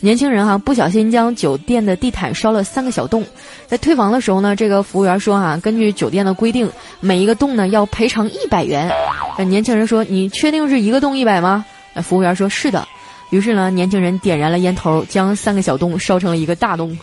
年轻人哈不小心将酒店的地毯烧了三个小洞，在退房的时候呢，这个服务员说哈，根据酒店的规定，每一个洞呢要赔偿一百元。那年轻人说，你确定是一个洞一百吗？那服务员说是的。于是呢，年轻人点燃了烟头，将三个小洞烧成了一个大洞。